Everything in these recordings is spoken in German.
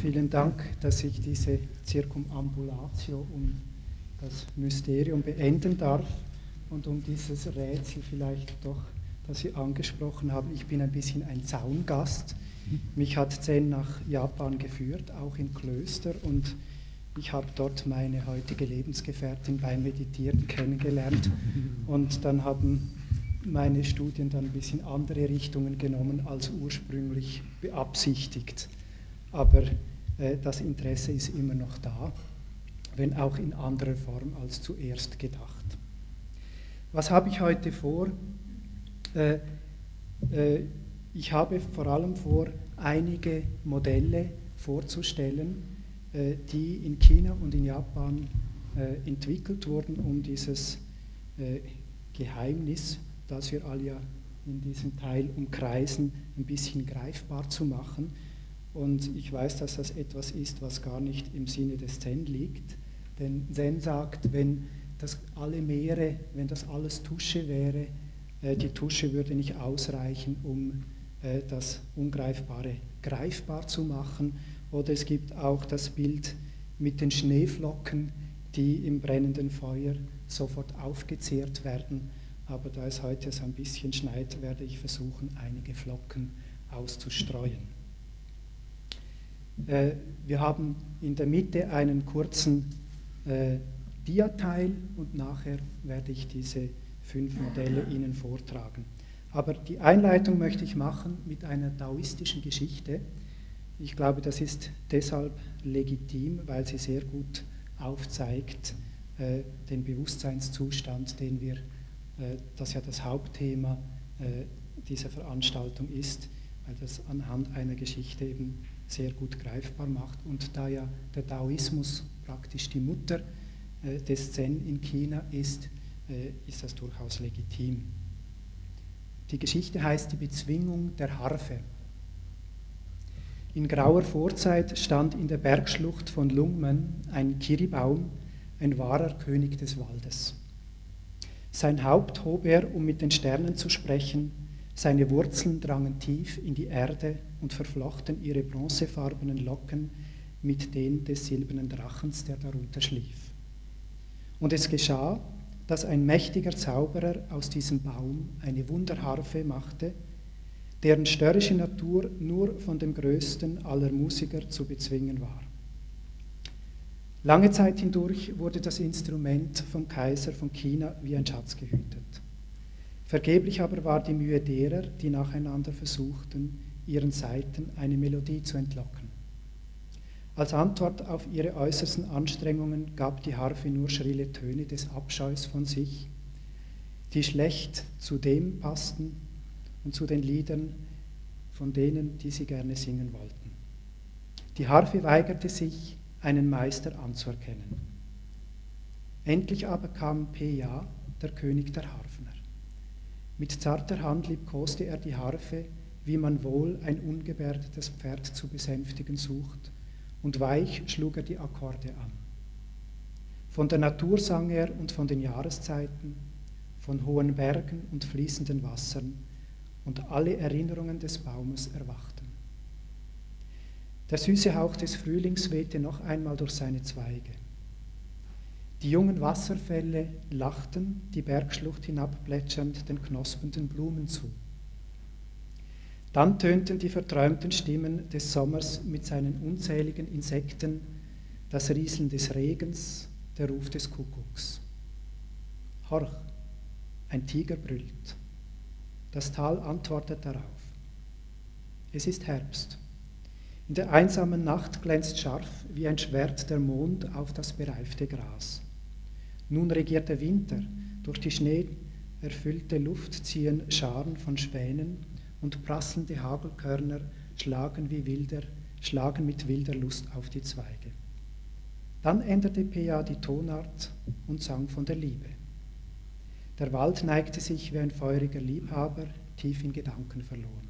Vielen Dank, dass ich diese Circumambulatio um das Mysterium beenden darf und um dieses Rätsel vielleicht doch, das Sie angesprochen haben. Ich bin ein bisschen ein Zaungast. Mich hat Zen nach Japan geführt, auch in Klöster und ich habe dort meine heutige Lebensgefährtin beim Meditieren kennengelernt und dann haben meine Studien dann ein bisschen andere Richtungen genommen als ursprünglich beabsichtigt. Aber das Interesse ist immer noch da, wenn auch in anderer Form als zuerst gedacht. Was habe ich heute vor? Äh, äh, ich habe vor allem vor, einige Modelle vorzustellen, äh, die in China und in Japan äh, entwickelt wurden, um dieses äh, Geheimnis, das wir alle ja in diesem Teil umkreisen, ein bisschen greifbar zu machen. Und ich weiß, dass das etwas ist, was gar nicht im Sinne des Zen liegt. Denn Zen sagt, wenn das alle Meere, wenn das alles Tusche wäre, die Tusche würde nicht ausreichen, um das Ungreifbare greifbar zu machen. Oder es gibt auch das Bild mit den Schneeflocken, die im brennenden Feuer sofort aufgezehrt werden. Aber da es heute so ein bisschen schneit, werde ich versuchen, einige Flocken auszustreuen. Äh, wir haben in der Mitte einen kurzen äh, Diateil und nachher werde ich diese fünf Modelle Ihnen vortragen. Aber die Einleitung möchte ich machen mit einer taoistischen Geschichte. Ich glaube, das ist deshalb legitim, weil sie sehr gut aufzeigt äh, den Bewusstseinszustand, den wir, äh, das ja das Hauptthema äh, dieser Veranstaltung ist, weil das anhand einer Geschichte eben sehr gut greifbar macht. Und da ja der Taoismus praktisch die Mutter äh, des Zen in China ist, äh, ist das durchaus legitim. Die Geschichte heißt die Bezwingung der Harfe. In grauer Vorzeit stand in der Bergschlucht von Lungmen ein Kiribaum, ein wahrer König des Waldes. Sein Haupt hob er, um mit den Sternen zu sprechen, seine Wurzeln drangen tief in die Erde und verflochten ihre bronzefarbenen Locken mit denen des silbernen Drachens, der darunter schlief. Und es geschah, dass ein mächtiger Zauberer aus diesem Baum eine Wunderharfe machte, deren störrische Natur nur von dem größten aller Musiker zu bezwingen war. Lange Zeit hindurch wurde das Instrument vom Kaiser von China wie ein Schatz gehütet. Vergeblich aber war die Mühe derer, die nacheinander versuchten, ihren Saiten eine Melodie zu entlocken. Als Antwort auf ihre äußersten Anstrengungen gab die Harfe nur schrille Töne des Abscheus von sich, die schlecht zu dem passten und zu den Liedern von denen, die sie gerne singen wollten. Die Harfe weigerte sich, einen Meister anzuerkennen. Endlich aber kam Peja, der König der Harfner. Mit zarter Hand liebkoste er die Harfe, wie man wohl ein ungebärdetes Pferd zu besänftigen sucht und weich schlug er die Akkorde an. Von der Natur sang er und von den Jahreszeiten, von hohen Bergen und fließenden Wassern, und alle Erinnerungen des Baumes erwachten. Der süße Hauch des Frühlings wehte noch einmal durch seine Zweige. Die jungen Wasserfälle lachten, die Bergschlucht hinabplätschernd den knospenden Blumen zu. Dann tönten die verträumten Stimmen des Sommers mit seinen unzähligen Insekten, das Rieseln des Regens, der Ruf des Kuckucks. Horch, ein Tiger brüllt. Das Tal antwortet darauf. Es ist Herbst. In der einsamen Nacht glänzt scharf wie ein Schwert der Mond auf das bereifte Gras. Nun regiert der Winter. Durch die Schnee erfüllte Luft ziehen Scharen von Schwänen und prasselnde Hagelkörner schlagen, wie wilder, schlagen mit wilder Lust auf die Zweige. Dann änderte Pea die Tonart und sang von der Liebe. Der Wald neigte sich wie ein feuriger Liebhaber, tief in Gedanken verloren.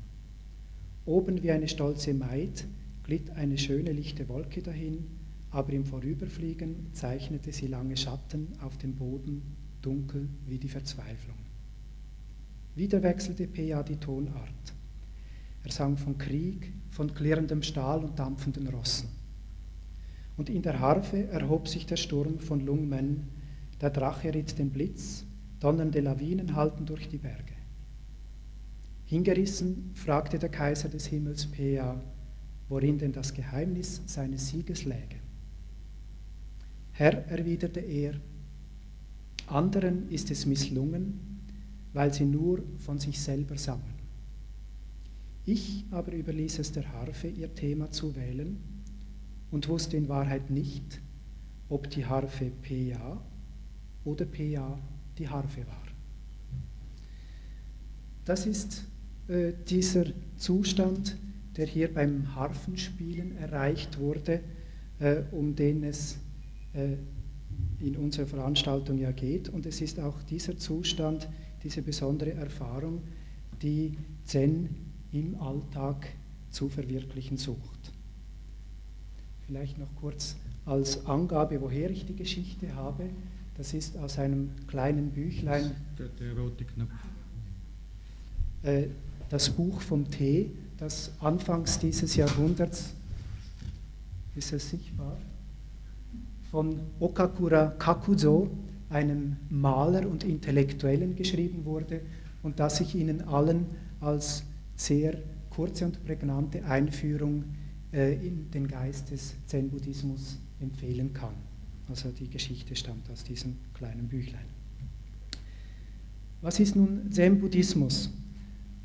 Oben wie eine stolze Maid glitt eine schöne lichte Wolke dahin, aber im Vorüberfliegen zeichnete sie lange Schatten auf dem Boden, dunkel wie die Verzweiflung. Wieder wechselte Pea die Tonart. Er sang von Krieg, von klirrendem Stahl und dampfenden Rossen. und in der Harfe erhob sich der Sturm von Lungmen, der Drache ritt den Blitz, donnernde Lawinen hallten durch die Berge. Hingerissen fragte der Kaiser des Himmels Pea, worin denn das Geheimnis seines Sieges läge. Herr, erwiderte er, anderen ist es misslungen, weil sie nur von sich selber sangen. Ich aber überließ es der Harfe, ihr Thema zu wählen und wusste in Wahrheit nicht, ob die Harfe PA oder PA die Harfe war. Das ist äh, dieser Zustand, der hier beim Harfenspielen erreicht wurde, äh, um den es äh, in unserer Veranstaltung ja geht. Und es ist auch dieser Zustand, diese besondere Erfahrung, die Zen im Alltag zu verwirklichen sucht. Vielleicht noch kurz als Angabe, woher ich die Geschichte habe. Das ist aus einem kleinen Büchlein. Der, der rote Knopf. Äh, das Buch vom Tee, das anfangs dieses Jahrhunderts, ist es sichtbar, von Okakura Kakuzo, einem Maler und Intellektuellen, geschrieben wurde und das ich Ihnen allen als sehr kurze und prägnante Einführung äh, in den Geist des Zen-Buddhismus empfehlen kann. Also die Geschichte stammt aus diesem kleinen Büchlein. Was ist nun Zen-Buddhismus?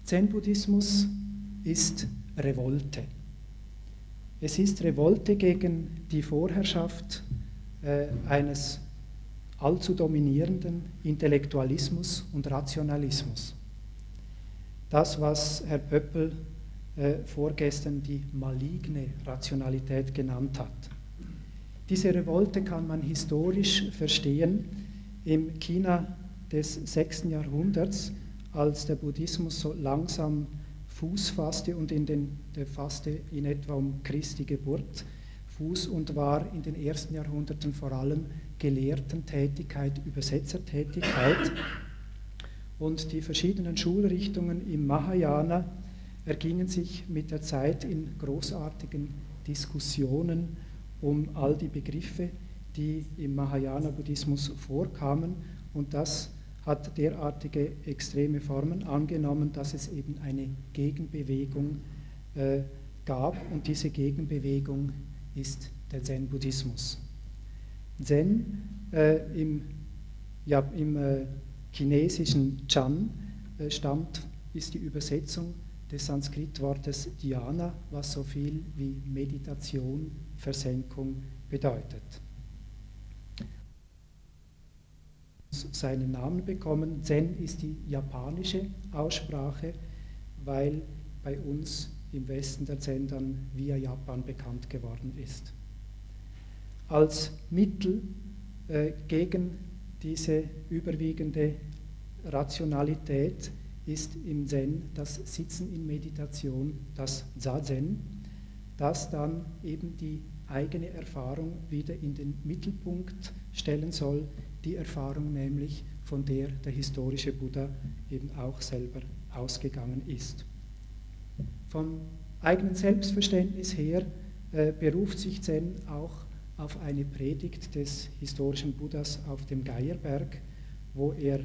Zen-Buddhismus ist Revolte. Es ist Revolte gegen die Vorherrschaft äh, eines allzu dominierenden Intellektualismus und Rationalismus. Das, was Herr Pöppel äh, vorgestern die maligne Rationalität genannt hat. Diese Revolte kann man historisch verstehen im China des 6. Jahrhunderts, als der Buddhismus so langsam Fuß fasste und in den, der fasste in etwa um Christi Geburt Fuß und war in den ersten Jahrhunderten vor allem Gelehrtentätigkeit, Übersetzertätigkeit. Und die verschiedenen Schulrichtungen im Mahayana ergingen sich mit der Zeit in großartigen Diskussionen um all die Begriffe, die im Mahayana-Buddhismus vorkamen. Und das hat derartige extreme Formen angenommen, dass es eben eine Gegenbewegung äh, gab. Und diese Gegenbewegung ist der Zen-Buddhismus. Zen äh, im, ja, im äh, chinesischen Chan äh, stammt, ist die Übersetzung des Sanskritwortes Dhyana, was so viel wie Meditation, Versenkung bedeutet. Seinen Namen bekommen. Zen ist die japanische Aussprache, weil bei uns im Westen der Zen dann via Japan bekannt geworden ist. Als Mittel äh, gegen diese überwiegende Rationalität ist im Zen das Sitzen in Meditation, das Zazen, das dann eben die eigene Erfahrung wieder in den Mittelpunkt stellen soll, die Erfahrung nämlich, von der der historische Buddha eben auch selber ausgegangen ist. Vom eigenen Selbstverständnis her äh, beruft sich Zen auch auf eine Predigt des historischen Buddhas auf dem Geierberg, wo er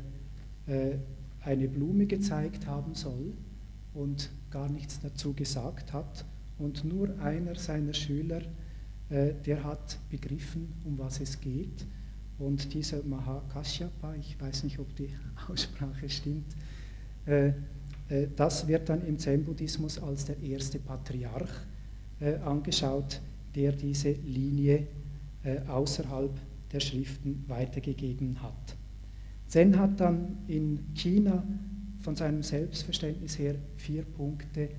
äh, eine Blume gezeigt haben soll und gar nichts dazu gesagt hat. Und nur einer seiner Schüler, äh, der hat begriffen, um was es geht. Und dieser Mahakashyapa, ich weiß nicht, ob die Aussprache stimmt, äh, äh, das wird dann im Zen-Buddhismus als der erste Patriarch äh, angeschaut, der diese Linie äh, außerhalb der Schriften weitergegeben hat. Zen hat dann in China von seinem Selbstverständnis her vier Punkte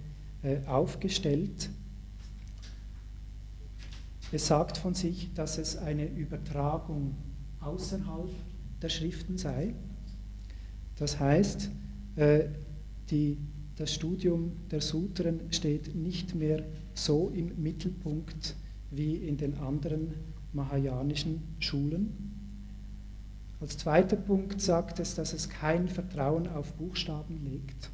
äh, aufgestellt. Es sagt von sich, dass es eine Übertragung außerhalb der Schriften sei. Das heißt, äh, die, das Studium der Sutren steht nicht mehr so im Mittelpunkt wie in den anderen mahayanischen Schulen. Als zweiter Punkt sagt es, dass es kein Vertrauen auf Buchstaben legt.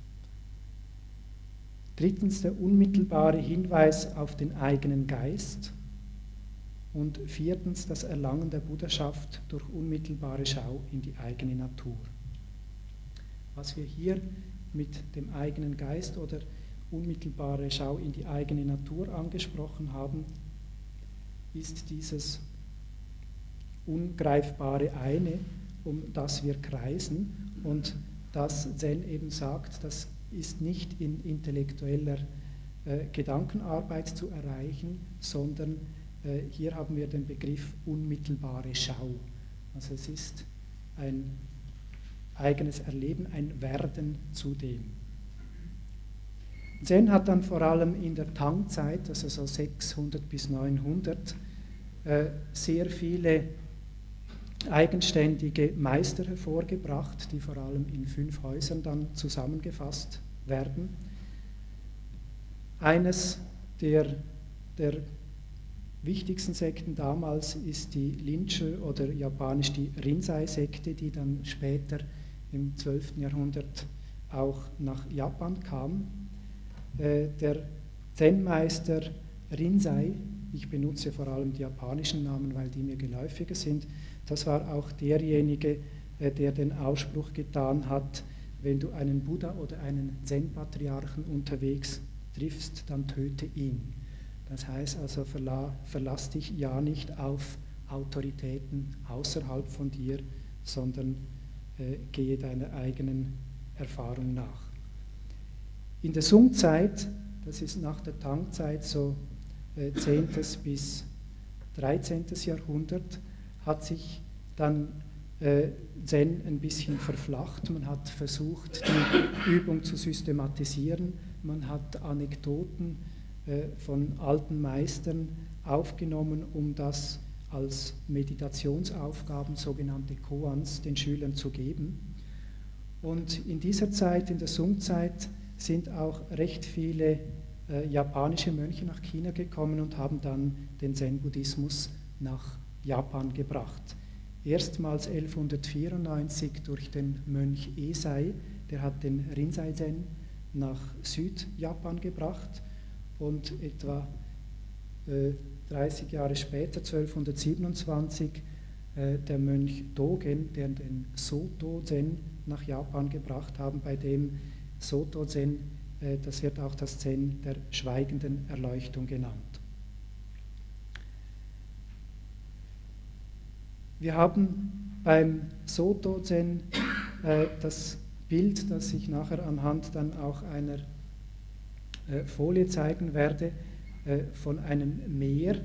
Drittens der unmittelbare Hinweis auf den eigenen Geist. und viertens das Erlangen der Buddhaschaft durch unmittelbare Schau in die eigene Natur. Was wir hier mit dem eigenen Geist oder unmittelbare Schau in die eigene Natur angesprochen haben, ist dieses ungreifbare eine, um das wir kreisen und das Zen eben sagt, das ist nicht in intellektueller äh, Gedankenarbeit zu erreichen, sondern äh, hier haben wir den Begriff unmittelbare Schau. Also es ist ein eigenes Erleben, ein Werden zu dem. Zen hat dann vor allem in der Tang-Zeit, also so 600 bis 900, äh, sehr viele eigenständige Meister hervorgebracht, die vor allem in fünf Häusern dann zusammengefasst werden. Eines der, der wichtigsten Sekten damals ist die Linche oder japanisch die Rinzai-Sekte, die dann später im 12. Jahrhundert auch nach Japan kam. Äh, der Zen-Meister Rinzai, ich benutze vor allem die japanischen Namen, weil die mir geläufiger sind, das war auch derjenige, äh, der den Ausspruch getan hat, wenn du einen Buddha oder einen Zen-Patriarchen unterwegs triffst, dann töte ihn. Das heißt also, verlass dich ja nicht auf Autoritäten außerhalb von dir, sondern äh, gehe deiner eigenen Erfahrung nach. In der Sung-Zeit, das ist nach der Tang-Zeit so äh, 10. bis 13. Jahrhundert, hat sich dann äh, Zen ein bisschen verflacht. Man hat versucht, die Übung zu systematisieren. Man hat Anekdoten äh, von alten Meistern aufgenommen, um das als Meditationsaufgaben, sogenannte Koans, den Schülern zu geben. Und in dieser Zeit, in der Sung-Zeit, sind auch recht viele äh, japanische Mönche nach China gekommen und haben dann den Zen-Buddhismus nach Japan gebracht. Erstmals 1194 durch den Mönch Esai, der hat den Rinzai-Zen nach Südjapan gebracht und etwa äh, 30 Jahre später, 1227, äh, der Mönch Dogen, der den Soto-Zen nach Japan gebracht haben, bei dem Soto-Zen, äh, das wird auch das Zen der schweigenden Erleuchtung genannt. Wir haben beim Soto-Zen äh, das Bild, das ich nachher anhand dann auch einer äh, Folie zeigen werde, von einem Meer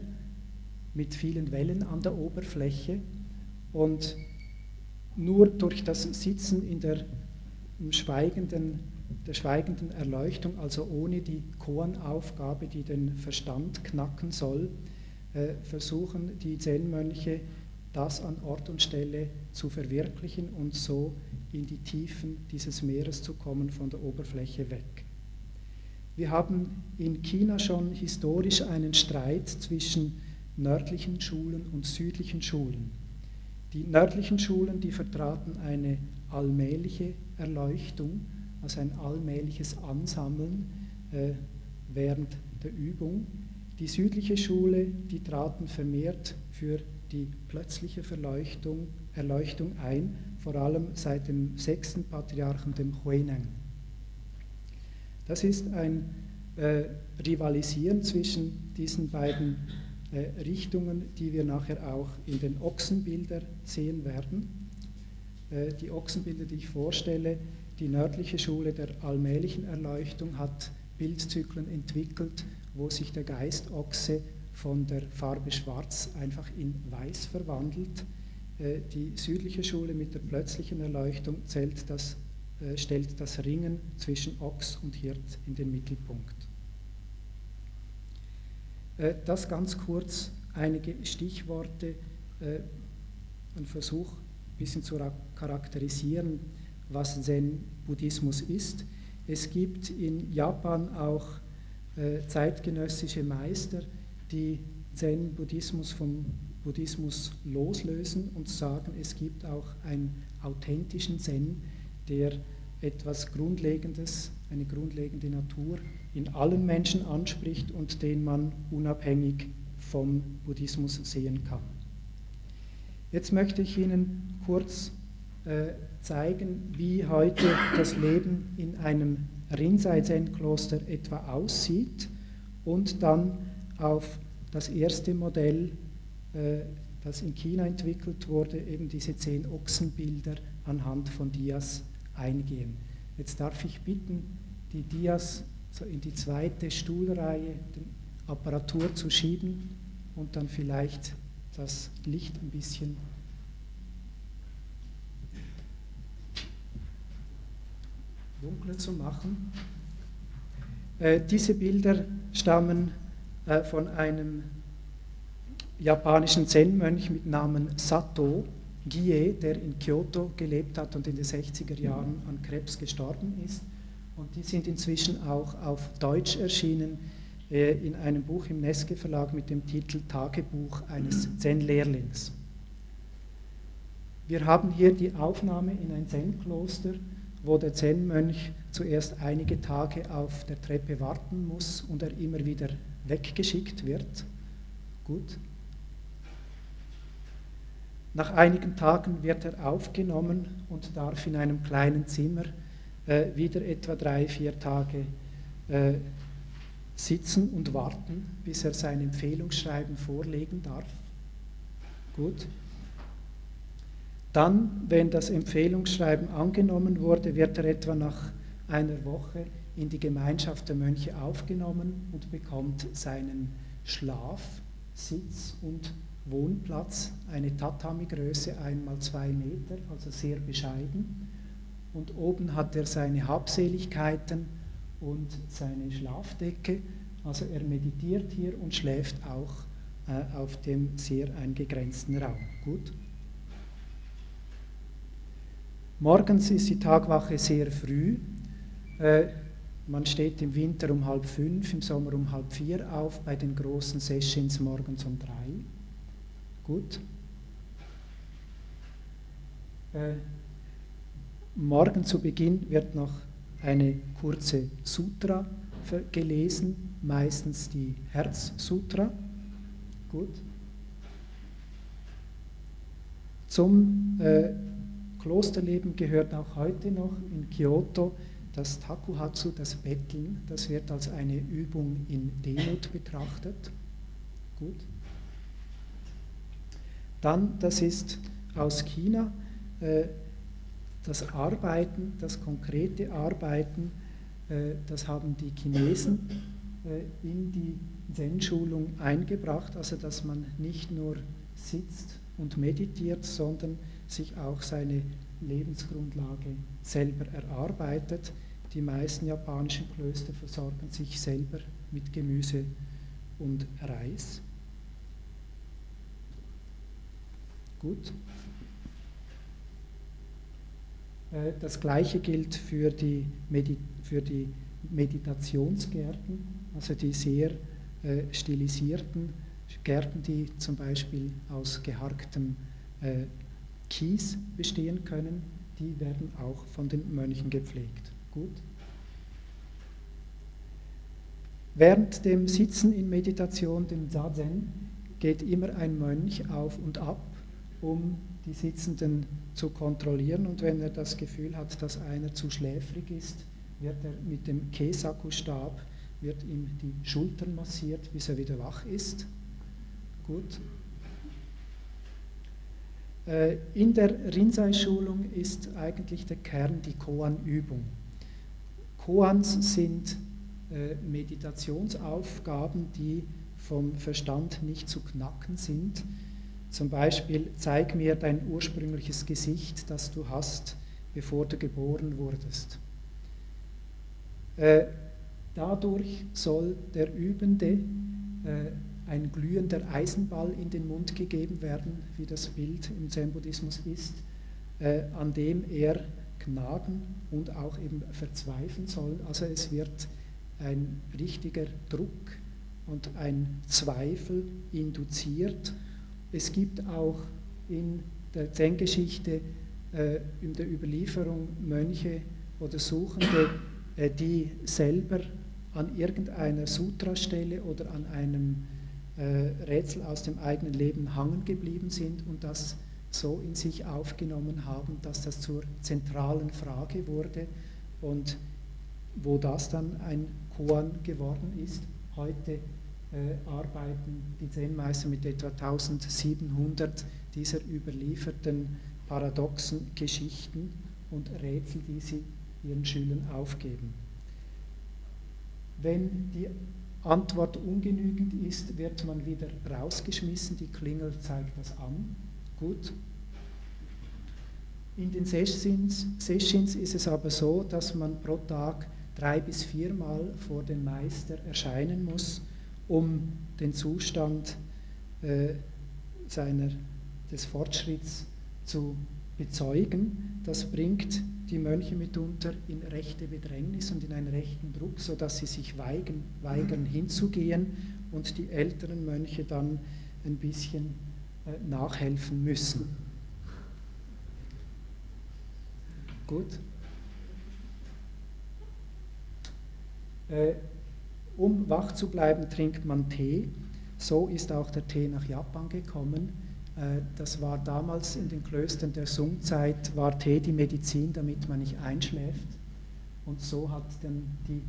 mit vielen Wellen an der Oberfläche und nur durch das Sitzen in der schweigenden, der schweigenden Erleuchtung, also ohne die Koanaufgabe, die den Verstand knacken soll, äh, versuchen die Zen-Mönche das an Ort und Stelle zu verwirklichen und so in die Tiefen dieses Meeres zu kommen, von der Oberfläche weg. Wir haben in China schon historisch einen Streit zwischen nördlichen Schulen und südlichen Schulen. Die nördlichen Schulen, die vertraten eine allmähliche Erleuchtung, also ein allmähliches Ansammeln äh, während der Übung. Die südliche Schule, die traten vermehrt für die plötzliche Verleuchtung, Erleuchtung ein, vor allem seit dem sechsten Patriarchen, dem Huineng. Das ist ein äh, Rivalisieren zwischen diesen beiden äh, Richtungen, die wir nachher auch in den Ochsenbildern sehen werden. Äh, die Ochsenbilder, die ich vorstelle, die nördliche Schule der allmählichen Erleuchtung hat Bildzyklen entwickelt, wo sich der Geistochse von der Farbe Schwarz einfach in Weiß verwandelt. Äh, die südliche Schule mit der plötzlichen Erleuchtung das, äh, stellt das Ringen zwischen Ochs und Hirt in den Mittelpunkt. Äh, das ganz kurz einige Stichworte, ein Versuch ein bisschen zu charakterisieren, was Zen-Buddhismus ist. Es gibt in Japan auch zeitgenössische Meister, die Zen-Buddhismus vom Buddhismus loslösen und sagen, es gibt auch einen authentischen Zen, der etwas Grundlegendes, eine grundlegende Natur in allen Menschen anspricht und den man unabhängig vom Buddhismus sehen kann. Jetzt möchte ich Ihnen kurz äh, zeigen, wie heute das Leben in einem Rinzai-Zen-Kloster etwa aussieht und dann auf das erste Modell, äh, das in China entwickelt wurde, eben diese zehn Ochsenbilder anhand von Dias eingehen. Jetzt darf ich bitten, die Dias so in die zweite Stuhlreihe, die Apparatur zu schieben und dann vielleicht das Licht ein bisschen dunkler zu machen. Äh, diese Bilder stammen äh, von einem japanischen Zen-Mönch mit Namen Sato Gie, der in Kyoto gelebt hat und in den 60er Jahren an Krebs gestorben ist. Und die sind inzwischen auch auf Deutsch erschienen äh, in einem Buch im Neske Verlag mit dem Titel Tagebuch eines Zen-Lehrlings. Wir haben hier die Aufnahme in ein Zen-Kloster wo der Zen-Mönch zuerst einige Tage auf der Treppe warten muss und er immer wieder weggeschickt wird. Gut. Nach einigen Tagen wird er aufgenommen und darf in einem kleinen Zimmer äh, wieder etwa drei, vier Tage äh, sitzen und warten, bis er sein Empfehlungsschreiben vorlegen darf. Gut. Dann, wenn das Empfehlungsschreiben angenommen wurde, wird er etwa nach einer Woche in die Gemeinschaft der Mönche aufgenommen und bekommt seinen Schlaf, Sitz und Wohnplatz, eine Tatami-Größe einmal zwei Meter, also sehr bescheiden. Und oben hat er seine Habseligkeiten und seine Schlafdecke. Also er meditiert hier und schläft auch äh, auf dem sehr eingegrenzten Raum. Gut. Morgens ist die Tagwache sehr früh. Äh, man steht im Winter um halb fünf, im Sommer um halb vier auf, bei den großen Sessions morgens um drei. Gut. Äh, morgen zu Beginn wird noch eine kurze Sutra gelesen, meistens die Herzsutra. Gut. Zum äh, Klosterleben gehört auch heute noch in Kyoto das Takuhatsu, das Betteln. Das wird als eine Übung in Demut betrachtet. Gut. Dann, das ist aus China, äh, das Arbeiten, das konkrete Arbeiten, äh, das haben die Chinesen äh, in die Zen-Schulung eingebracht, also dass man nicht nur sitzt und meditiert, sondern sich auch seine Lebensgrundlage selber erarbeitet. Die meisten japanischen Klöster versorgen sich selber mit Gemüse und Reis. Gut. Äh, das gleiche gilt für die, Medi für die Meditationsgärten, also die sehr äh, stilisierten Gärten, die zum Beispiel aus geharktem äh, Kies bestehen können, die werden auch von den Mönchen gepflegt. Gut. Während dem Sitzen in Meditation, dem Zazen, geht immer ein Mönch auf und ab, um die Sitzenden zu kontrollieren. Und wenn er das Gefühl hat, dass einer zu schläfrig ist, wird er mit dem Kesaku-Stab wird ihm die Schultern massiert, bis er wieder wach ist. Gut. Äh, in der Rinzai-Schulung ist eigentlich der Kern die Koan-Übung. Koans sind äh, Meditationsaufgaben, die vom Verstand nicht zu knacken sind. Zum Beispiel, zeig mir dein ursprüngliches Gesicht, das du hast, bevor du geboren wurdest. Äh, dadurch soll der Übende ein glühender Eisenball in den Mund gegeben werden, wie das Bild im Zen-Buddhismus ist, äh, an dem er knagen und auch eben verzweifeln soll. Also es wird ein richtiger Druck und ein Zweifel induziert. Es gibt auch in der Zen-Geschichte, äh, in der Überlieferung Mönche oder Suchende, äh, die selber an irgendeiner Sutrastelle oder an einem Rätsel aus dem eigenen Leben hangen geblieben sind und das so in sich aufgenommen haben, dass das zur zentralen Frage wurde und wo das dann ein Koan geworden ist. Heute äh, arbeiten die Zen-Meister mit etwa 1700 dieser überlieferten paradoxen Geschichten und Rätsel, die sie ihren Schülern aufgeben. Wenn die Antwort ungenügend ist, wird man wieder rausgeschmissen. Die Klingel zeigt das an. Gut. In den Sessions, Sessions ist es aber so, dass man pro Tag drei bis viermal vor dem Meister erscheinen muss, um den Zustand äh, seiner, des Fortschritts zu bezeugen. Das bringt die Mönche mitunter in rechte Bedrängnis und in einen rechten Druck, sodass sie sich weigern, weigern hinzugehen und die älteren Mönche dann ein bisschen äh, nachhelfen müssen. Gut. Äh, um wach zu bleiben, trinkt man Tee. So ist auch der Tee nach Japan gekommen. Äh, das war damals in den Klöstern der Sung-Zeit, war Tee die Medizin, damit man nicht einschläft. Und so hat dann die,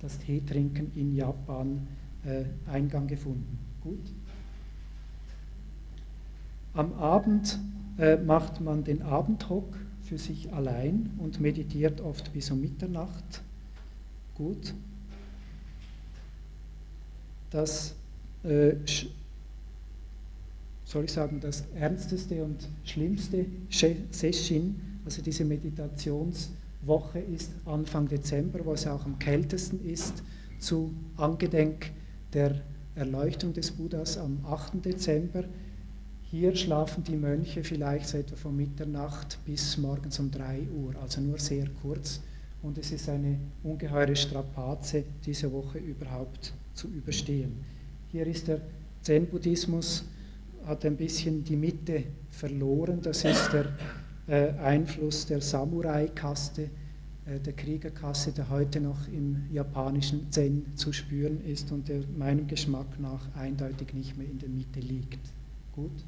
das Teetrinken in Japan äh, Eingang gefunden. Gut. Am Abend äh, macht man den Abendhock für sich allein und meditiert oft bis um Mitternacht. Gut. Das äh, soll ich sagen, das ernsteste und schlimmste Session, also diese Meditationswoche ist Anfang Dezember, wo es auch am kältesten ist, zu Angedenk der Erleuchtung des Buddhas am 8. Dezember. Hier schlafen die Mönche vielleicht so etwa von Mitternacht bis morgens um 3 Uhr, also nur sehr kurz. Und es ist eine ungeheure Strapaze, diese Woche überhaupt zu überstehen. Hier ist der Zen-Buddhismus hat ein bisschen die Mitte verloren. Das ist der äh, Einfluss der Samurai-Kaste, äh, der Kriegerkaste, der heute noch im japanischen Zen zu spüren ist und der meinem Geschmack nach eindeutig nicht mehr in der Mitte liegt. Gut.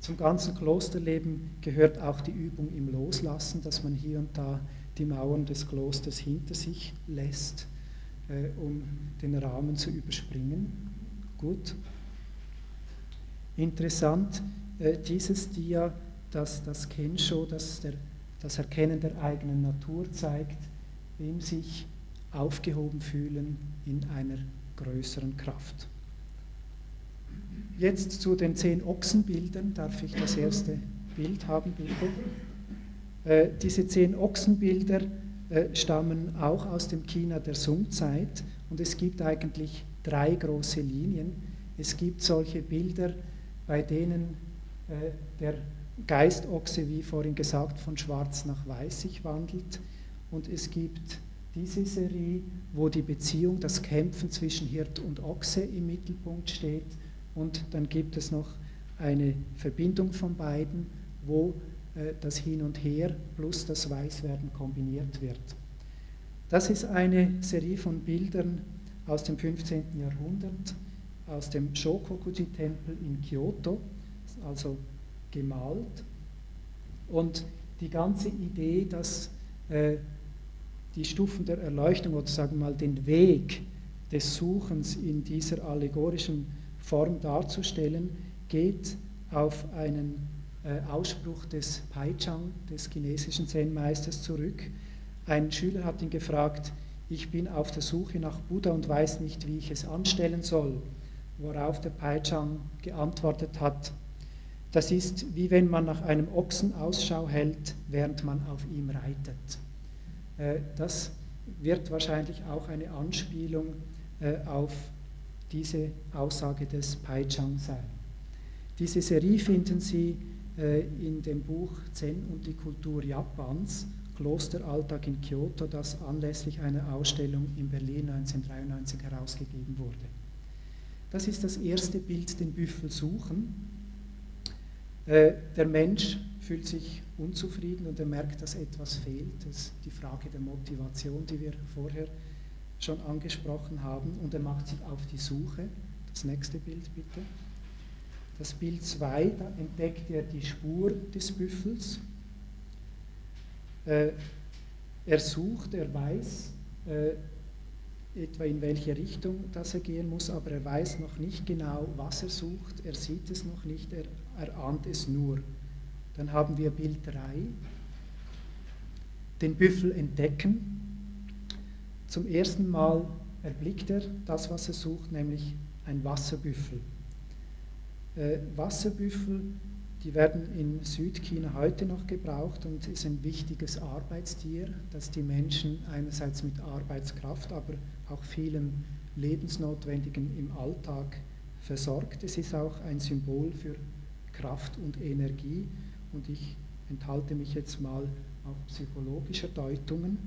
Zum ganzen Klosterleben gehört auch die Übung im Loslassen, dass man hier und da die Mauern des Klosters hinter sich lässt, äh, um den Rahmen zu überspringen. Gut. Interessant, äh, dieses Dia, das das Kensho, das der, das Erkennen der eigenen Natur zeigt, im sich aufgehoben fühlen in einer größeren Kraft. Jetzt zu den zehn Ochsenbildern. Darf ich das erste Bild haben, bitte? Äh, diese zehn Ochsenbilder äh, stammen auch aus dem China der Sung-Zeit und es gibt eigentlich drei große Linien. Es gibt solche Bilder, bei denen äh, der Geistochse, wie vorhin gesagt, von schwarz nach weiß sich wandelt. Und es gibt diese Serie, wo die Beziehung, das Kämpfen zwischen Hirt und Ochse im Mittelpunkt steht. Und dann gibt es noch eine Verbindung von beiden, wo äh, das Hin und Her plus das Weißwerden kombiniert wird. Das ist eine Serie von Bildern aus dem 15. Jahrhundert aus dem Shokokuji-Tempel in Kyoto, also gemalt. Und die ganze Idee, dass äh, die Stufen der Erleuchtung oder sagen wir mal den Weg des Suchens in dieser allegorischen Form darzustellen, geht auf einen äh, Ausspruch des Paichang, des chinesischen Zen-Meisters, zurück. Ein Schüler hat ihn gefragt, ich bin auf der Suche nach Buddha und weiß nicht, wie ich es anstellen soll worauf der Paichang geantwortet hat, das ist wie wenn man nach einem Ochsen Ausschau hält, während man auf ihm reitet. Äh, das wird wahrscheinlich auch eine Anspielung äh, auf diese Aussage des Paichang sein. Diese Serie finden Sie äh, in dem Buch Zen und die Kultur Japans, Klosteralltag in Kyoto, das anlässlich einer Ausstellung in Berlin 1993 herausgegeben wurde. Das ist das erste Bild, den Büffel suchen. Äh, der Mensch fühlt sich unzufrieden und er merkt, dass etwas fehlt. Das ist die Frage der Motivation, die wir vorher schon angesprochen haben. Und er macht sich auf die Suche. Das nächste Bild bitte. Das Bild 2, da entdeckt er die Spur des Büffels. Äh, er sucht, er weiß äh, etwa in welche Richtung das er gehen muss, aber er weiß noch nicht genau, was er sucht, er sieht es noch nicht, er, er ahnt es nur. Dann haben wir Bild 3, den Büffel entdecken. Zum ersten Mal erblickt er das, was er sucht, nämlich ein Wasserbüffel. Äh, Wasserbüffel, die werden in Südchina heute noch gebraucht und ist ein wichtiges Arbeitstier, das die Menschen einerseits mit Arbeitskraft, aber auch vielem Lebensnotwendigen im Alltag versorgt. Es ist auch ein Symbol für Kraft und Energie und ich enthalte mich jetzt mal auch psychologischer Deutungen.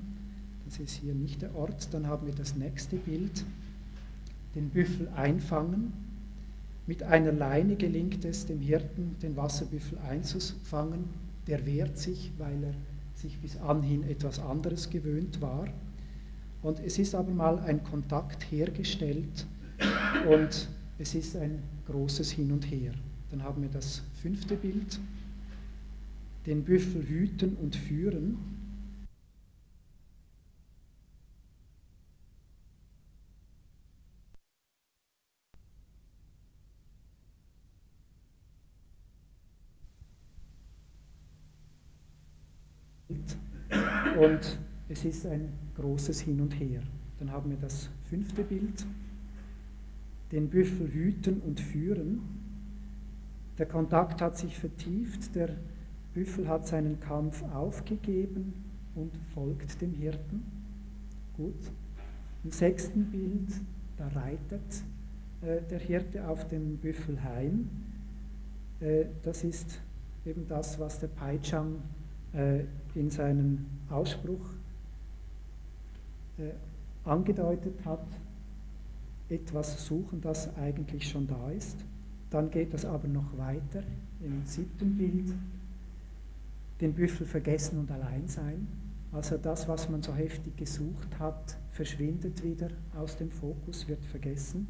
Das ist hier nicht der Ort. Dann haben wir das nächste Bild, den Büffel einfangen. Mit einer Leine gelingt es dem Hirten, den Wasserbüffel einzufangen. Der wehrt sich, weil er sich bis anhin etwas anderes gewöhnt war. Und es ist aber mal ein Kontakt hergestellt und es ist ein großes Hin und Her. Dann haben wir das fünfte Bild, den Büffel hüten und führen. Und es ist ein großes Hin und Her. Dann haben wir das fünfte Bild, den Büffel hüten und führen. Der Kontakt hat sich vertieft, der Büffel hat seinen Kampf aufgegeben und folgt dem Hirten. Gut. Im sechsten Bild, da reitet äh, der Hirte auf dem Büffel heim. Äh, das ist eben das, was der Paichang äh, in seinem Ausspruch äh, angedeutet hat, etwas suchen, das eigentlich schon da ist. Dann geht das aber noch weiter im siebten Bild, den Büffel vergessen und allein sein. Also das, was man so heftig gesucht hat, verschwindet wieder aus dem Fokus, wird vergessen.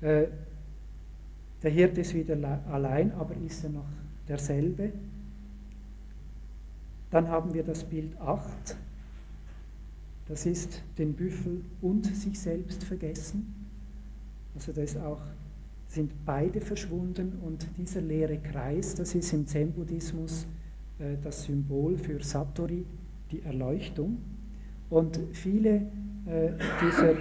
Äh, der Hirte ist wieder allein, aber ist er noch derselbe. Dann haben wir das Bild 8. Das ist den Büffel und sich selbst vergessen. Also da ist auch, sind beide verschwunden und dieser leere Kreis, das ist im Zen-Buddhismus äh, das Symbol für Satori, die Erleuchtung. Und viele äh, dieser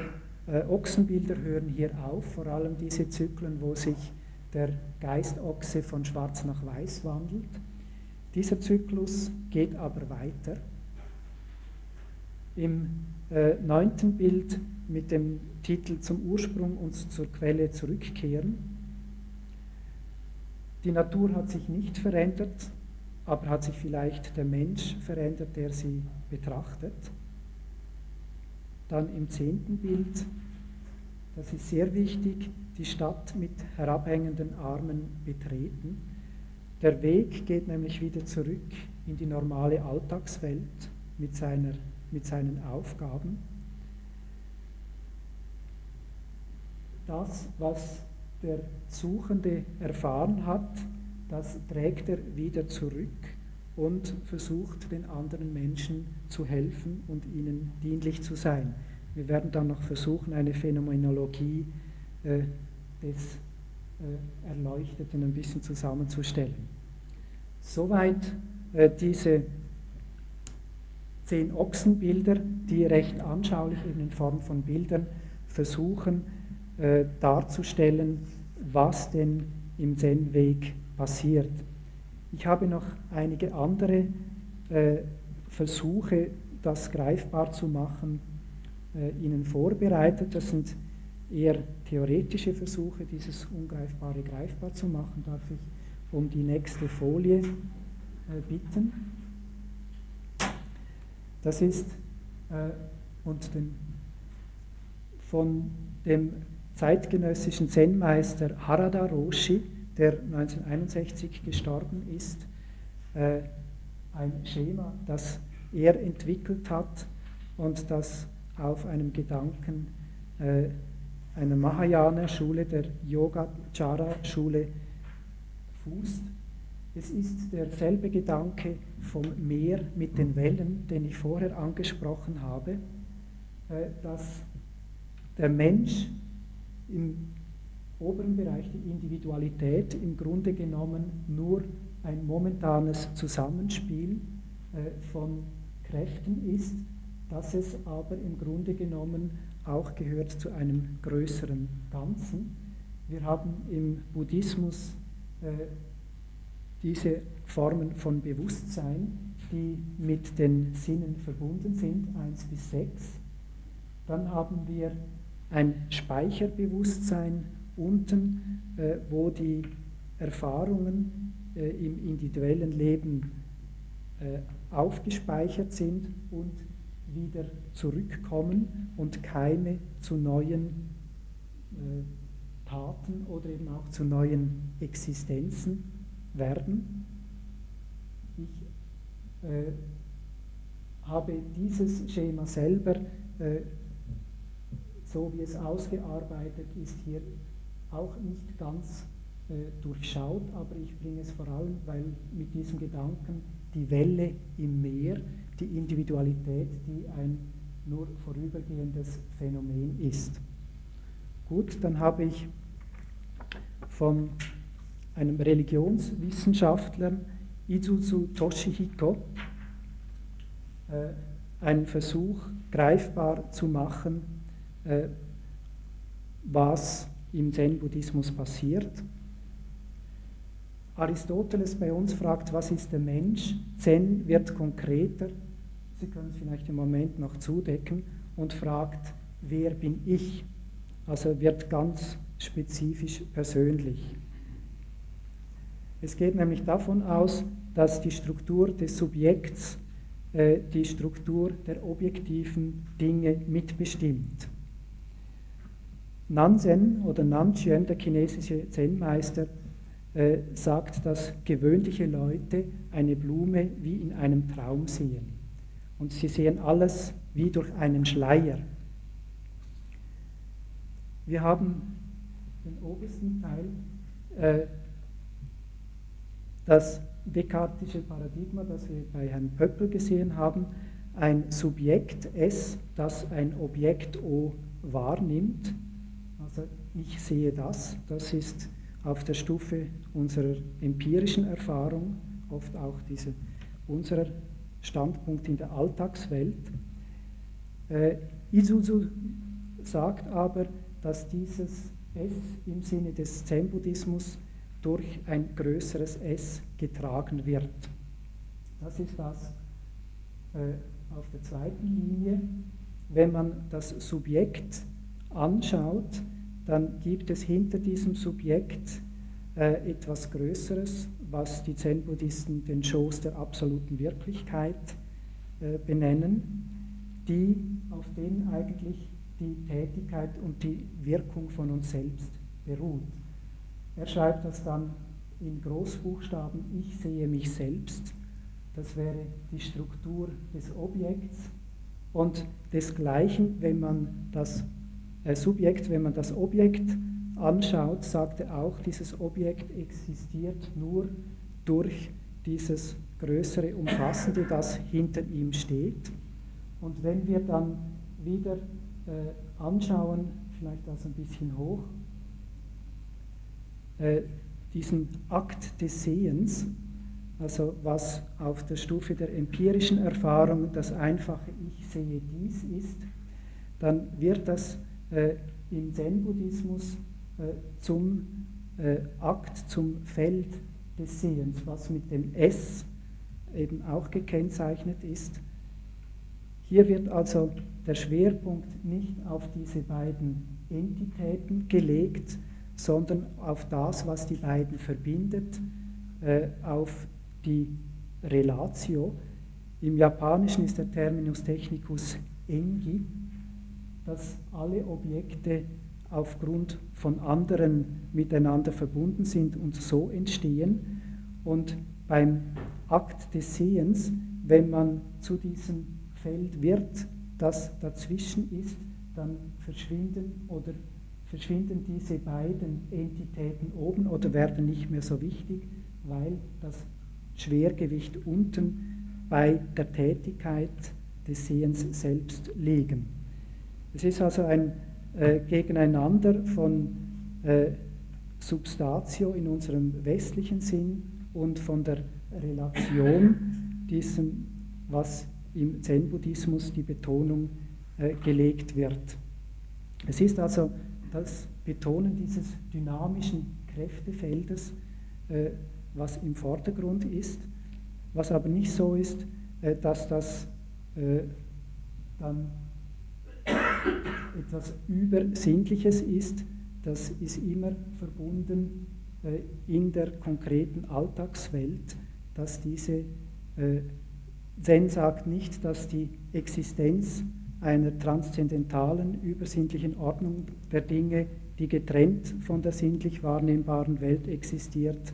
äh, Ochsenbilder hören hier auf, vor allem diese Zyklen, wo sich der Geistochse von schwarz nach weiß wandelt. Dieser Zyklus geht aber weiter. Im äh, neunten Bild mit dem Titel Zum Ursprung und zur Quelle zurückkehren. Die Natur hat sich nicht verändert, aber hat sich vielleicht der Mensch verändert, der sie betrachtet. Dann im zehnten Bild, das ist sehr wichtig, die Stadt mit herabhängenden Armen betreten. Der Weg geht nämlich wieder zurück in die normale Alltagswelt mit, seiner, mit seinen Aufgaben. Das, was der Suchende erfahren hat, das trägt er wieder zurück und versucht den anderen Menschen zu helfen und ihnen dienlich zu sein. Wir werden dann noch versuchen, eine Phänomenologie äh, des äh, Erleuchteten ein bisschen zusammenzustellen. Soweit äh, diese zehn Ochsenbilder, die recht anschaulich in Form von Bildern versuchen äh, darzustellen, was denn im Zen-Weg passiert. Ich habe noch einige andere äh, Versuche, das greifbar zu machen, äh, Ihnen vorbereitet. Das sind eher theoretische Versuche, dieses Ungreifbare greifbar zu machen, darf ich um die nächste Folie äh, bitten. Das ist äh, und den, von dem zeitgenössischen Zen-Meister Harada Roshi, der 1961 gestorben ist, äh, ein Schema, das er entwickelt hat und das auf einem Gedanken äh, einer Mahayana-Schule, der Yogacara-Schule, fußt. Es ist derselbe Gedanke vom Meer mit den Wellen, den ich vorher angesprochen habe, äh, dass der Mensch im oberen Bereich, die Individualität, im Grunde genommen nur ein momentanes Zusammenspiel äh, von Kräften ist, dass es aber im Grunde genommen auch gehört zu einem größeren Ganzen. Wir haben im Buddhismus äh, diese Formen von Bewusstsein, die mit den Sinnen verbunden sind, 1 bis 6. Dann haben wir ein Speicherbewusstsein unten, äh, wo die Erfahrungen äh, im individuellen Leben äh, aufgespeichert sind und wieder zurückkommen und Keime zu neuen äh, Taten oder eben auch zu neuen Existenzen werden. Ich äh, habe dieses Schema selber, äh, so wie es ausgearbeitet ist, hier auch nicht ganz äh, durchschaut, aber ich bringe es vor allem, weil mit diesem Gedanken die Welle im Meer, die Individualität, die ein nur vorübergehendes Phänomen ist. Gut, dann habe ich von einem Religionswissenschaftler, Izuzu Toshihiko, äh, einen Versuch greifbar zu machen, äh, was im Zen-Buddhismus passiert. Aristoteles bei uns fragt, was ist der Mensch? Zen wird konkreter. Sie können es vielleicht im Moment noch zudecken und fragt, wer bin ich? Also wird ganz spezifisch persönlich. Es geht nämlich davon aus, dass die Struktur des Subjekts äh, die Struktur der objektiven Dinge mitbestimmt. Nansen oder Nanchen, der chinesische Zen-Meister, äh, sagt, dass gewöhnliche Leute eine Blume wie in einem Traum sehen. Und sie sehen alles wie durch einen Schleier. Wir haben den obersten Teil, äh, das Descartesche Paradigma, das wir bei Herrn Pöppel gesehen haben, ein Subjekt S, das ein Objekt O wahrnimmt. Also ich sehe das, das ist auf der Stufe unserer empirischen Erfahrung, oft auch diese, unserer Standpunkt in der Alltagswelt. Äh, Isuzu sagt aber, dass dieses S im Sinne des Zen-Buddhismus durch ein größeres S getragen wird. Das ist das äh, auf der zweiten Linie. Wenn man das Subjekt anschaut, dann gibt es hinter diesem Subjekt äh, etwas Größeres, was die Zen-Buddhisten den Schoß der absoluten Wirklichkeit äh, benennen, die, auf denen eigentlich die Tätigkeit und die Wirkung von uns selbst beruht. Er schreibt das dann in Großbuchstaben, ich sehe mich selbst. Das wäre die Struktur des Objekts. Und desgleichen, wenn man das äh, Subjekt, wenn man das Objekt anschaut, sagt er auch, dieses Objekt existiert nur durch dieses größere Umfassende, das hinter ihm steht. Und wenn wir dann wieder äh, anschauen, vielleicht das ein bisschen hoch, äh, diesen Akt des Sehens, also was auf der Stufe der empirischen Erfahrung das einfache Ich sehe dies ist, dann wird das äh, im Zen-Buddhismus zum äh, Akt, zum Feld des Sehens, was mit dem S eben auch gekennzeichnet ist. Hier wird also der Schwerpunkt nicht auf diese beiden Entitäten gelegt, sondern auf das, was die beiden verbindet, äh, auf die Relatio. Im Japanischen ist der Terminus technicus engi, dass alle Objekte aufgrund von anderen miteinander verbunden sind und so entstehen. Und beim Akt des Sehens, wenn man zu diesem Feld wird, das dazwischen ist, dann verschwinden oder verschwinden diese beiden Entitäten oben oder werden nicht mehr so wichtig, weil das Schwergewicht unten bei der Tätigkeit des Sehens selbst liegen. Es ist also ein äh, Gegeneinander von äh, Substatio in unserem westlichen Sinn und von der Relation diesem, was im Zen-Buddhismus die Betonung äh, gelegt wird. Es ist also das Betonen dieses dynamischen Kräftefeldes, äh, was im Vordergrund ist, was aber nicht so ist, äh, dass das äh, dann etwas Übersinnliches ist, das ist immer verbunden äh, in der konkreten Alltagswelt, dass diese äh, Zen sagt nicht, dass die Existenz einer transzendentalen, übersinnlichen Ordnung der Dinge, die getrennt von der sinnlich wahrnehmbaren Welt existiert,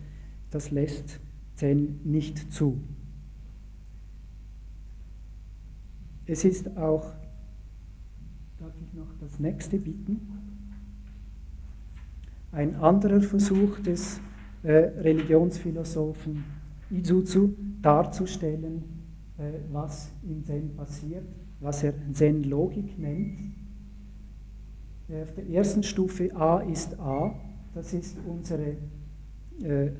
das lässt Zen nicht zu. Es ist auch, darf ich noch das nächste bitten, ein anderer Versuch des äh, Religionsphilosophen Izuzu darzustellen, äh, was im Zen passiert, was er Zen-Logik nennt. Äh, auf der ersten Stufe A ist A, das ist unsere äh,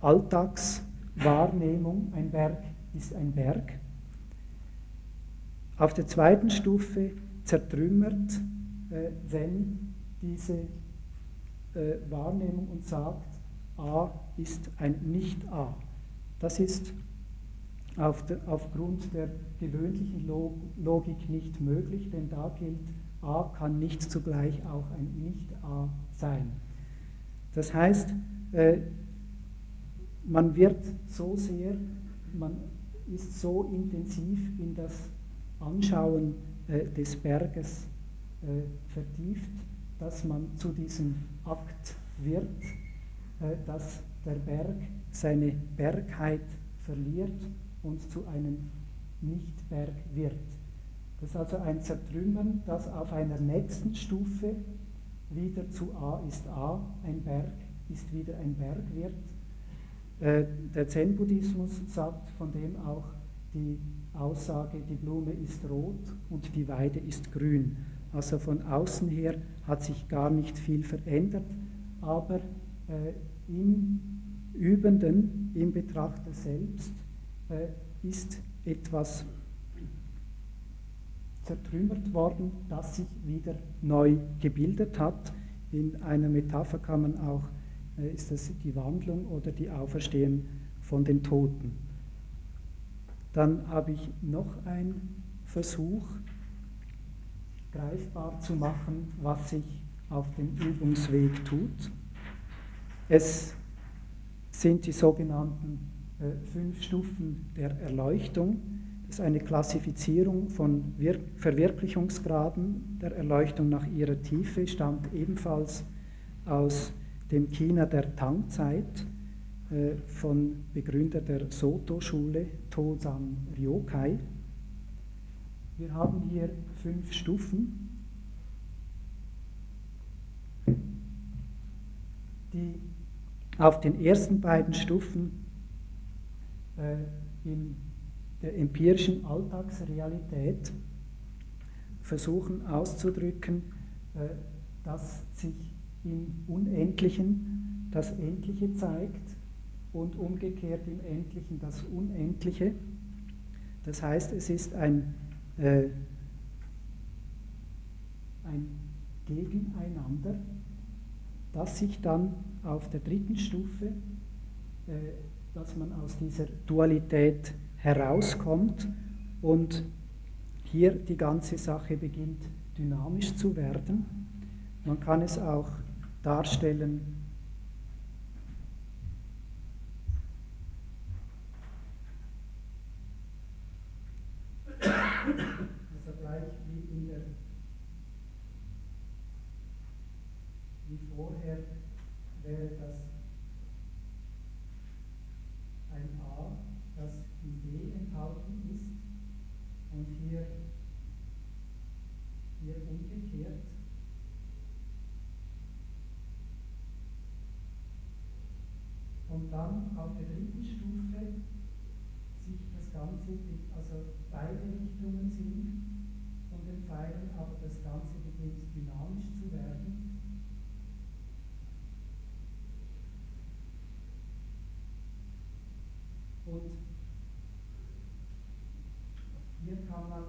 Alltagswahrnehmung, ein Berg ist ein Berg. Auf der zweiten Stufe zertrümmert äh, Zen diese äh, Wahrnehmung und sagt, A ist ein Nicht-A. Das ist auf der, aufgrund der gewöhnlichen Logik nicht möglich, denn da gilt, A kann nicht zugleich auch ein Nicht-A sein. Das heißt, äh, man wird so sehr, man ist so intensiv in das Anschauen des Berges äh, vertieft, dass man zu diesem Akt wird, äh, dass der Berg seine Bergheit verliert und zu einem Nichtberg wird. Das ist also ein Zertrümmern, das auf einer nächsten Stufe wieder zu A ist A, ein Berg ist wieder ein Berg wird. Äh, der Zen-Buddhismus sagt von dem auch die Aussage, die Blume ist rot und die Weide ist grün. Also von außen her hat sich gar nicht viel verändert, aber äh, im Übenden, im Betrachter selbst, äh, ist etwas zertrümmert worden, das sich wieder neu gebildet hat. In einer Metapher kann man auch, äh, ist das die Wandlung oder die Auferstehung von den Toten. Dann habe ich noch einen Versuch, greifbar zu machen, was sich auf dem Übungsweg tut. Es sind die sogenannten äh, fünf Stufen der Erleuchtung. Das ist eine Klassifizierung von Wir Verwirklichungsgraden der Erleuchtung nach ihrer Tiefe, stammt ebenfalls aus dem China der Tang-Zeit äh, von Begründer der Soto-Schule, Tozan Ryokai. Wir haben hier fünf Stufen, die auf den ersten beiden Stufen äh, in der empirischen Alltagsrealität versuchen auszudrücken, äh, dass sich im Unendlichen das Endliche zeigt und umgekehrt im Endlichen das Unendliche. Das heißt, es ist ein äh, ein Gegeneinander, das sich dann auf der dritten Stufe, äh, dass man aus dieser Dualität herauskommt und hier die ganze Sache beginnt dynamisch zu werden. Man kann es auch darstellen wäre das ein A, das in B enthalten ist und hier, hier umgekehrt. und dann auf der dritten Stufe sich das Ganze, also beide Richtungen sind von den Pfeilen, aber das Ganze beginnt dynamisch zu werden. Und hier man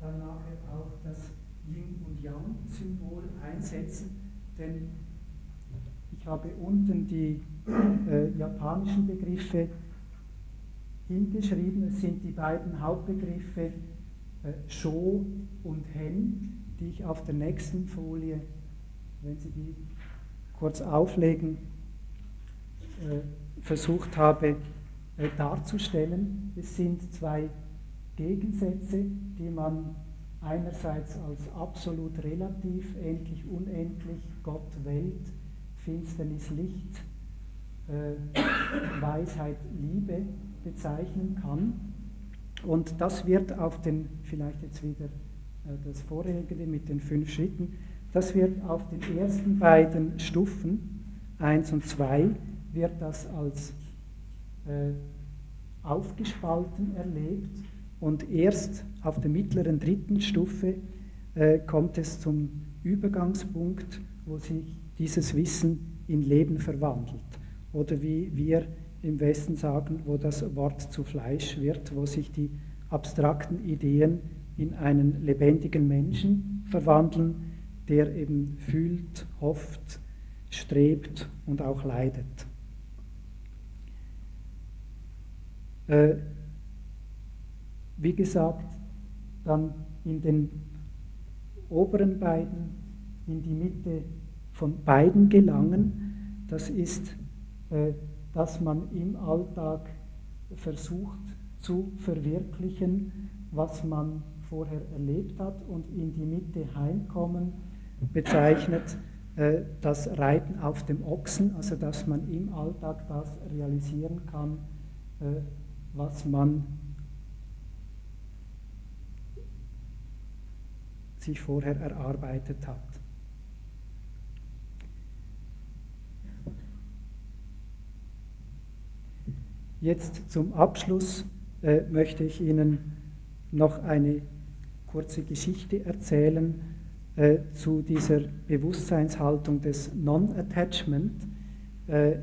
dann nachher auch das Yin und Yang-Symbol einsetzen, denn ich habe unten die äh, japanischen Begriffe hingeschrieben. Es sind die beiden Hauptbegriffe äh, Sho und Hen, die ich auf der nächsten Folie, wenn Sie die kurz auflegen, äh, versucht habe äh, darzustellen. Es sind zwei Gegensätze, die man einerseits als absolut relativ, endlich, unendlich, Gott, Welt, Finsternis, Licht, äh, Weisheit, Liebe bezeichnen kann. Und das wird auf den, vielleicht jetzt wieder äh, das vorherige mit den fünf Schritten, das wird auf den ersten beiden Stufen, 1 und 2, wird das als äh, aufgespalten erlebt und erst auf der mittleren dritten Stufe äh, kommt es zum Übergangspunkt, wo sich dieses Wissen in Leben verwandelt. Oder wie wir im Westen sagen, wo das Wort zu Fleisch wird, wo sich die abstrakten Ideen in einen lebendigen Menschen verwandeln, der eben fühlt, hofft, strebt und auch leidet. Äh, wie gesagt, dann in den oberen beiden, in die Mitte von beiden gelangen. Das ist, äh, dass man im Alltag versucht zu verwirklichen, was man vorher erlebt hat und in die Mitte heimkommen bezeichnet äh, das Reiten auf dem Ochsen, also dass man im Alltag das realisieren kann, äh, was man sich vorher erarbeitet hat. Jetzt zum Abschluss äh, möchte ich Ihnen noch eine kurze Geschichte erzählen äh, zu dieser Bewusstseinshaltung des Non-Attachment. Äh,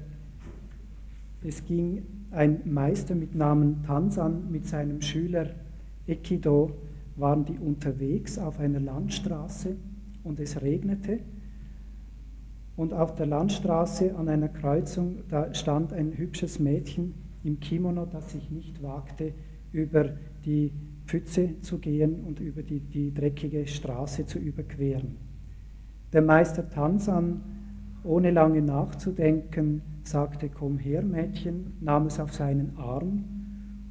es ging ein Meister mit Namen Tansan mit seinem Schüler Ekido waren die unterwegs auf einer Landstraße und es regnete. Und auf der Landstraße an einer Kreuzung, da stand ein hübsches Mädchen im Kimono, das sich nicht wagte, über die Pfütze zu gehen und über die, die dreckige Straße zu überqueren. Der Meister Tansan, ohne lange nachzudenken, sagte, komm her, Mädchen, nahm es auf seinen Arm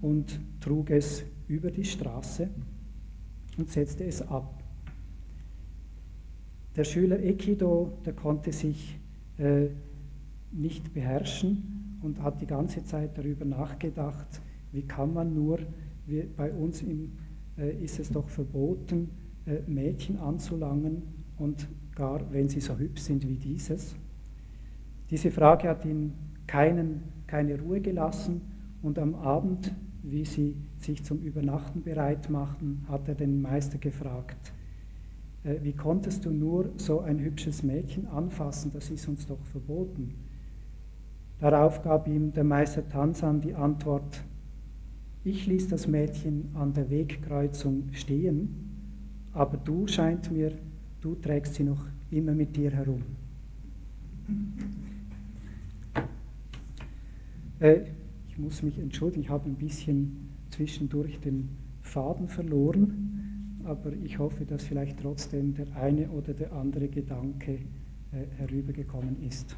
und trug es über die Straße und setzte es ab. Der Schüler Ekido, der konnte sich äh, nicht beherrschen und hat die ganze Zeit darüber nachgedacht, wie kann man nur, wie bei uns im, äh, ist es doch verboten, äh, Mädchen anzulangen und gar wenn sie so hübsch sind wie dieses. Diese Frage hat ihm keinen, keine Ruhe gelassen und am Abend wie sie sich zum Übernachten bereit machten, hat er den Meister gefragt, äh, wie konntest du nur so ein hübsches Mädchen anfassen, das ist uns doch verboten. Darauf gab ihm der Meister Tansan die Antwort, ich ließ das Mädchen an der Wegkreuzung stehen, aber du scheint mir, du trägst sie noch immer mit dir herum. Äh, ich muss mich entschuldigen, ich habe ein bisschen zwischendurch den Faden verloren, aber ich hoffe, dass vielleicht trotzdem der eine oder der andere Gedanke äh, herübergekommen ist.